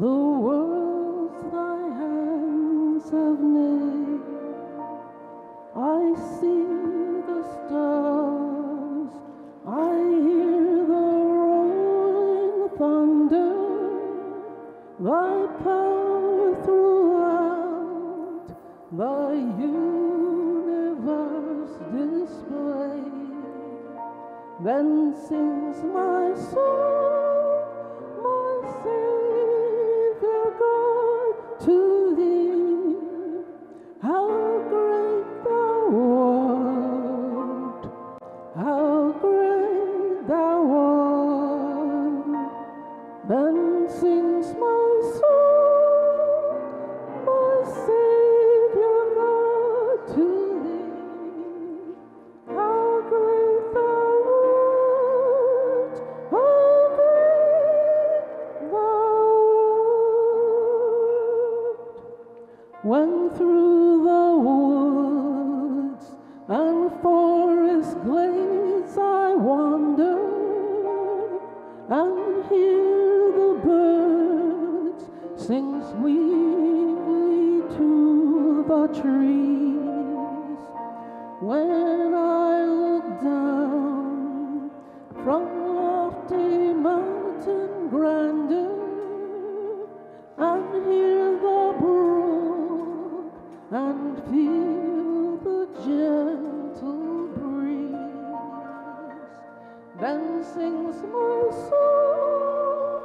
the worlds thy hands have made. I see the stars, I hear the rolling thunder, thy power throughout the universe displayed. Then sings my soul, When through the woods and forest glades I wander and hear the birds sing sweetly to the trees. When I look down from lofty mountain grandeur and hear feel the gentle breeze, sings my soul,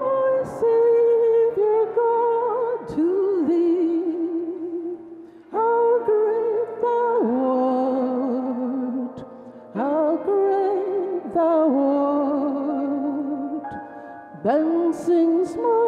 my Savior God, to thee. How great thou art, how great thou art. My